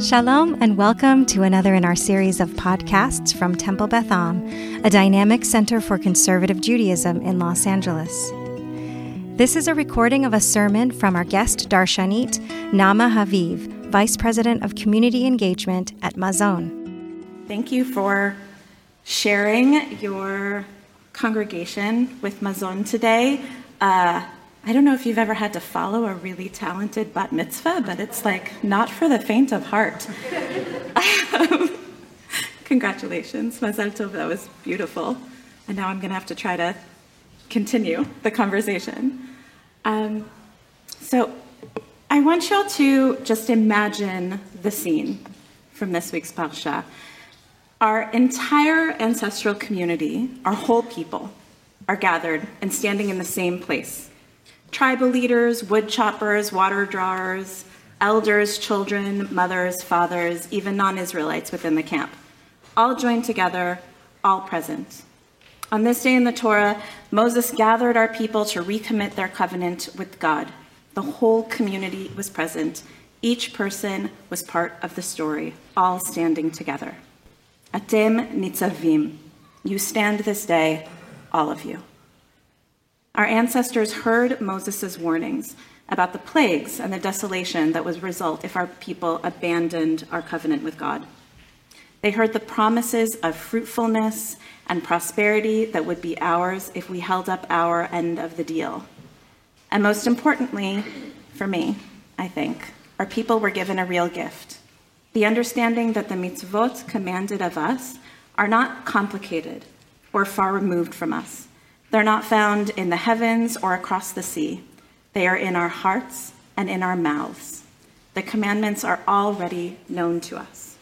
Shalom and welcome to another in our series of podcasts from Temple Beth Am, a dynamic center for conservative Judaism in Los Angeles. This is a recording of a sermon from our guest Darshanit, Naama Haviv, Vice President of Community Engagement at Mazon. Thank you for sharing your congregation with Mazon today. Uh, I don't know if you've ever had to follow a really talented bat mitzvah, but it's like not for the faint of heart. Congratulations, Mazal Tov, that was beautiful. And now I'm going to have to try to continue the conversation. Um, so I want y'all to just imagine the scene from this week's Parsha. Our entire ancestral community, our whole people, are gathered and standing in the same place tribal leaders, wood choppers, water drawers, elders, children, mothers, fathers, even non Israelites within the camp, all joined together, all present. On this day in the Torah, Moses gathered our people to recommit their covenant with God. The whole community was present. Each person was part of the story, all standing together. Atem nitzavim. You stand this day, all of you. Our ancestors heard Moses' warnings about the plagues and the desolation that would result if our people abandoned our covenant with God. They heard the promises of fruitfulness and prosperity that would be ours if we held up our end of the deal. And most importantly, for me, I think, our people were given a real gift the understanding that the mitzvot commanded of us are not complicated or far removed from us. They're not found in the heavens or across the sea. They are in our hearts and in our mouths. The commandments are already known to us.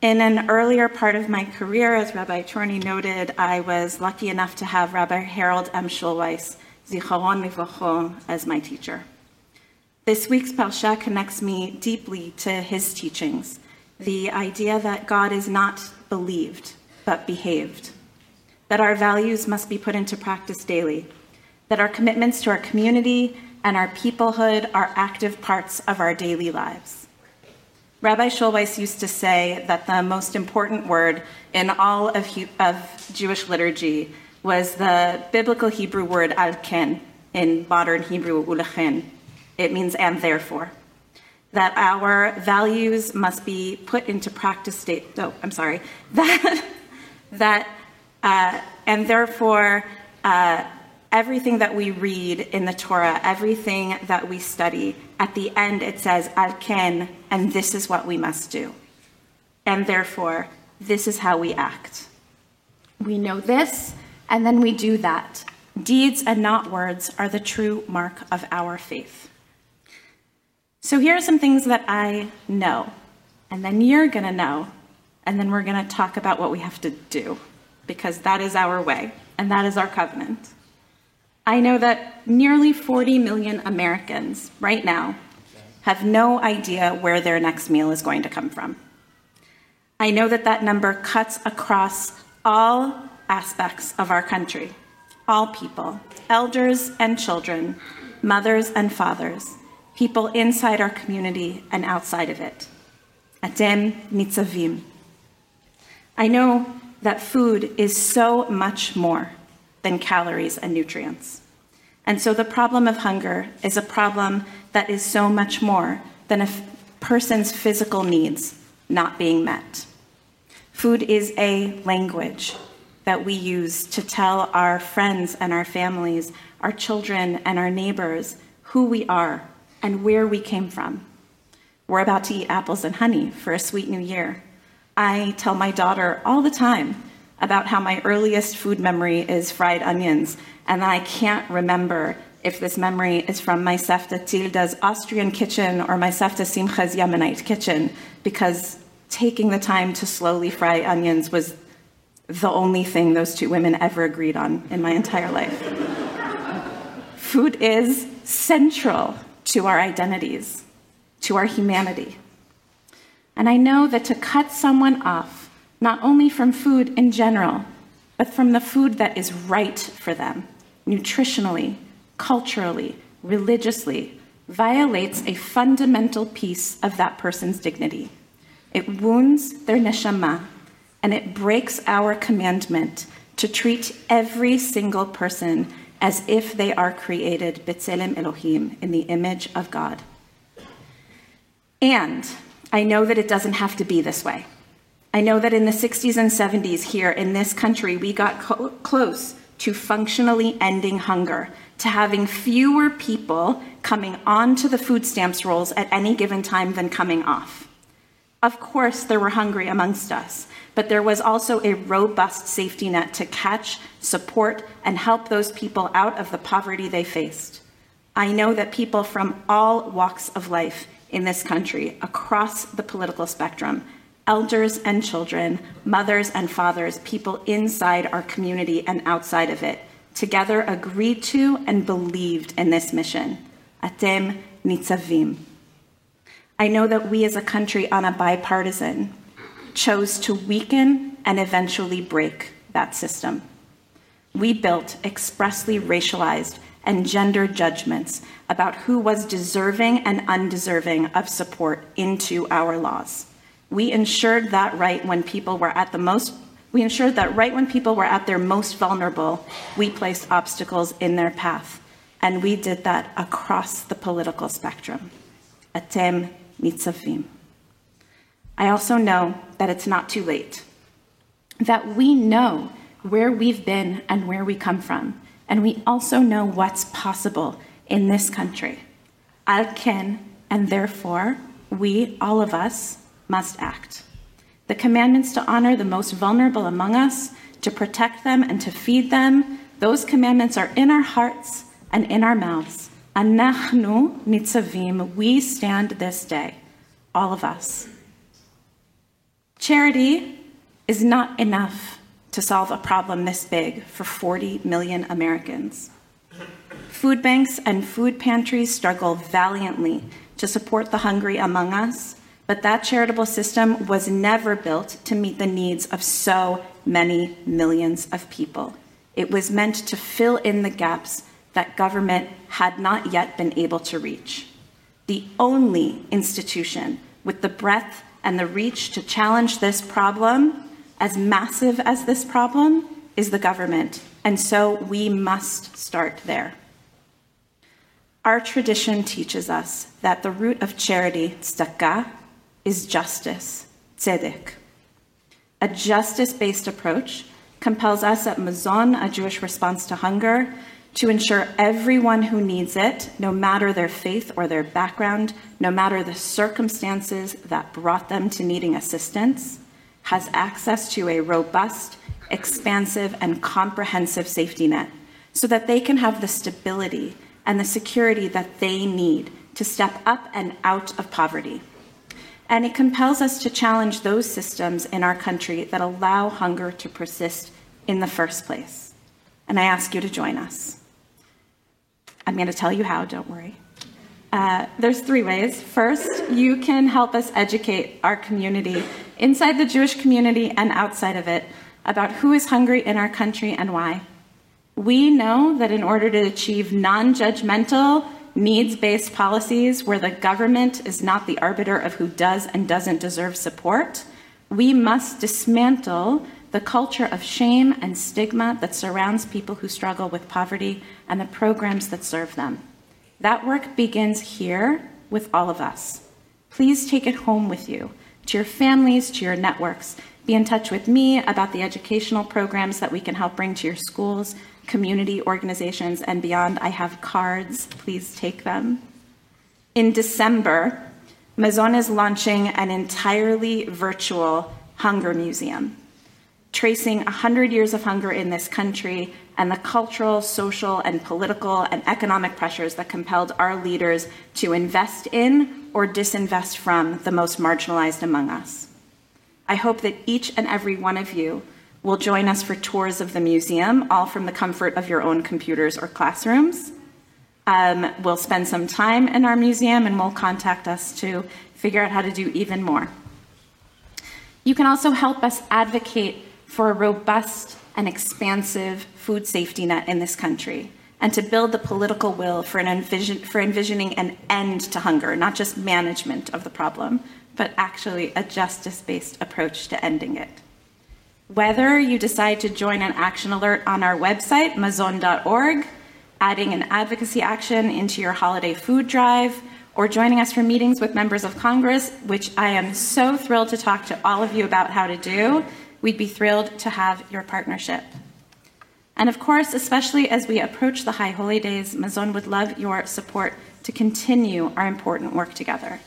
In an earlier part of my career, as Rabbi Chorny noted, I was lucky enough to have Rabbi Harold M. Schulweis, Zicharon Livracho, as my teacher. This week's Parsha connects me deeply to his teachings, the idea that God is not believed, but behaved that our values must be put into practice daily, that our commitments to our community and our peoplehood are active parts of our daily lives. Rabbi Schulweis used to say that the most important word in all of, he- of Jewish liturgy was the biblical Hebrew word al-ken, in modern Hebrew ulachen. It means and therefore. That our values must be put into practice state. Oh, I'm sorry. That that uh, and therefore, uh, everything that we read in the Torah, everything that we study, at the end it says, Al ken, and this is what we must do. And therefore, this is how we act. We know this, and then we do that. Deeds and not words are the true mark of our faith. So here are some things that I know, and then you're going to know, and then we're going to talk about what we have to do because that is our way and that is our covenant. I know that nearly 40 million Americans right now have no idea where their next meal is going to come from. I know that that number cuts across all aspects of our country, all people, elders and children, mothers and fathers, people inside our community and outside of it. Atem nitzavim. I know that food is so much more than calories and nutrients. And so the problem of hunger is a problem that is so much more than a person's physical needs not being met. Food is a language that we use to tell our friends and our families, our children and our neighbors who we are and where we came from. We're about to eat apples and honey for a sweet new year. I tell my daughter all the time about how my earliest food memory is fried onions, and I can't remember if this memory is from my Sefta Tilda's Austrian kitchen or my Sefta Simcha's Yemenite kitchen, because taking the time to slowly fry onions was the only thing those two women ever agreed on in my entire life. Food is central to our identities, to our humanity. And I know that to cut someone off, not only from food in general, but from the food that is right for them, nutritionally, culturally, religiously, violates a fundamental piece of that person's dignity. It wounds their neshama, and it breaks our commandment to treat every single person as if they are created B'Tselem Elohim in the image of God. And I know that it doesn't have to be this way. I know that in the 60s and 70s here in this country, we got co- close to functionally ending hunger, to having fewer people coming onto the food stamps rolls at any given time than coming off. Of course, there were hungry amongst us, but there was also a robust safety net to catch, support, and help those people out of the poverty they faced. I know that people from all walks of life in this country, across the political spectrum, elders and children, mothers and fathers, people inside our community and outside of it, together agreed to and believed in this mission. Atem nitzavim. I know that we as a country on a bipartisan chose to weaken and eventually break that system. We built expressly racialized and gender judgments about who was deserving and undeserving of support into our laws. We ensured that right when people were at the most we ensured that right when people were at their most vulnerable, we placed obstacles in their path. And we did that across the political spectrum. Atem nitzavim. I also know that it's not too late, that we know where we've been and where we come from, and we also know what's possible in this country. Al ken, and therefore, we, all of us, must act. The commandments to honor the most vulnerable among us, to protect them and to feed them, those commandments are in our hearts and in our mouths. Anachnu nitzavim, we stand this day, all of us. Charity is not enough to solve a problem this big for 40 million Americans. Food banks and food pantries struggle valiantly to support the hungry among us, but that charitable system was never built to meet the needs of so many millions of people. It was meant to fill in the gaps that government had not yet been able to reach. The only institution with the breadth and the reach to challenge this problem, as massive as this problem, is the government. And so we must start there. Our tradition teaches us that the root of charity, tzedakah, is justice, tzedek. A justice based approach compels us at Mazon, a Jewish response to hunger, to ensure everyone who needs it, no matter their faith or their background, no matter the circumstances that brought them to needing assistance, has access to a robust, expansive, and comprehensive safety net so that they can have the stability and the security that they need to step up and out of poverty. And it compels us to challenge those systems in our country that allow hunger to persist in the first place. And I ask you to join us. I'm going to tell you how, don't worry. Uh, there's three ways. First, you can help us educate our community, inside the Jewish community and outside of it, about who is hungry in our country and why. We know that in order to achieve non judgmental, needs based policies where the government is not the arbiter of who does and doesn't deserve support, we must dismantle the culture of shame and stigma that surrounds people who struggle with poverty and the programs that serve them. That work begins here with all of us. Please take it home with you, to your families, to your networks. Be in touch with me about the educational programs that we can help bring to your schools, community organizations, and beyond. I have cards. Please take them. In December, Mazon is launching an entirely virtual hunger museum tracing 100 years of hunger in this country and the cultural, social, and political and economic pressures that compelled our leaders to invest in or disinvest from the most marginalized among us. I hope that each and every one of you will join us for tours of the museum, all from the comfort of your own computers or classrooms. Um, we'll spend some time in our museum and will contact us to figure out how to do even more. You can also help us advocate for a robust and expansive food safety net in this country. and to build the political will for, an envision, for envisioning an end to hunger, not just management of the problem, but actually a justice based approach to ending it. Whether you decide to join an action alert on our website, mazon.org, adding an advocacy action into your holiday food drive, or joining us for meetings with members of Congress, which I am so thrilled to talk to all of you about how to do, we'd be thrilled to have your partnership. And of course, especially as we approach the High Holy Days, Mazon would love your support to continue our important work together.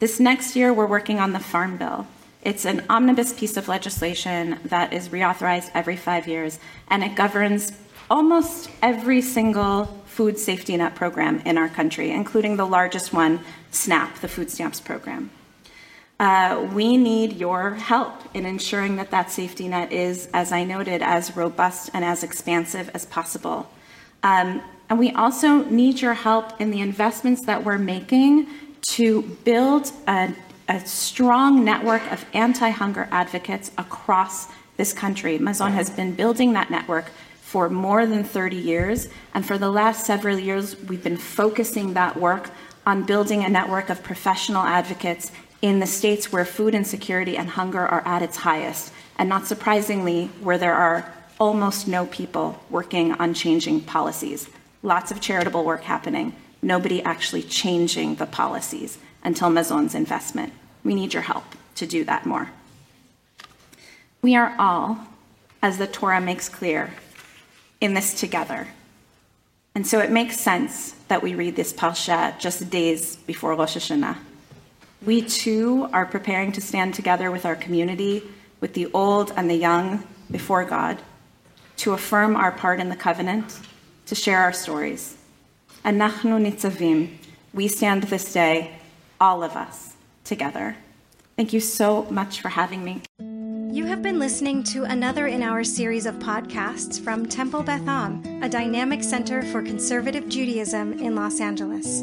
This next year, we're working on the Farm Bill. It's an omnibus piece of legislation that is reauthorized every five years, and it governs almost every single food safety net program in our country, including the largest one, SNAP, the food stamps program. Uh, we need your help in ensuring that that safety net is, as I noted, as robust and as expansive as possible. Um, and we also need your help in the investments that we're making to build a, a strong network of anti hunger advocates across this country. Mazon has been building that network for more than 30 years, and for the last several years, we've been focusing that work on building a network of professional advocates in the states where food insecurity and hunger are at its highest, and not surprisingly, where there are almost no people working on changing policies. Lots of charitable work happening, nobody actually changing the policies until Mazon's investment. We need your help to do that more. We are all, as the Torah makes clear, in this together. And so it makes sense that we read this Parsha just days before Rosh Hashanah. We too are preparing to stand together with our community, with the old and the young, before God, to affirm our part in the covenant, to share our stories. Anachnu nitzavim, we stand this day, all of us, together. Thank you so much for having me. You have been listening to another in our series of podcasts from Temple Beth Am, a dynamic center for conservative Judaism in Los Angeles.